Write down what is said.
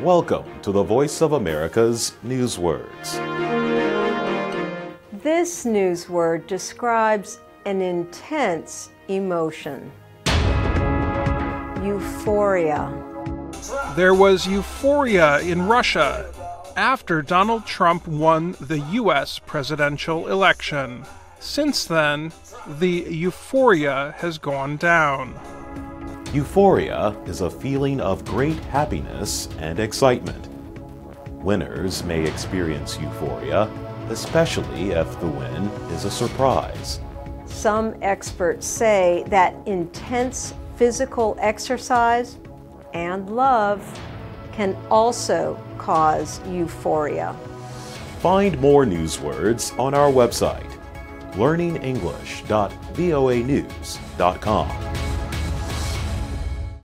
Welcome to the Voice of America's Newswords. This newsword describes an intense emotion. Euphoria. There was euphoria in Russia after Donald Trump won the U.S. presidential election. Since then, the euphoria has gone down. Euphoria is a feeling of great happiness and excitement. Winners may experience euphoria, especially if the win is a surprise. Some experts say that intense physical exercise and love can also cause euphoria. Find more newswords on our website, learningenglish.voanews.com.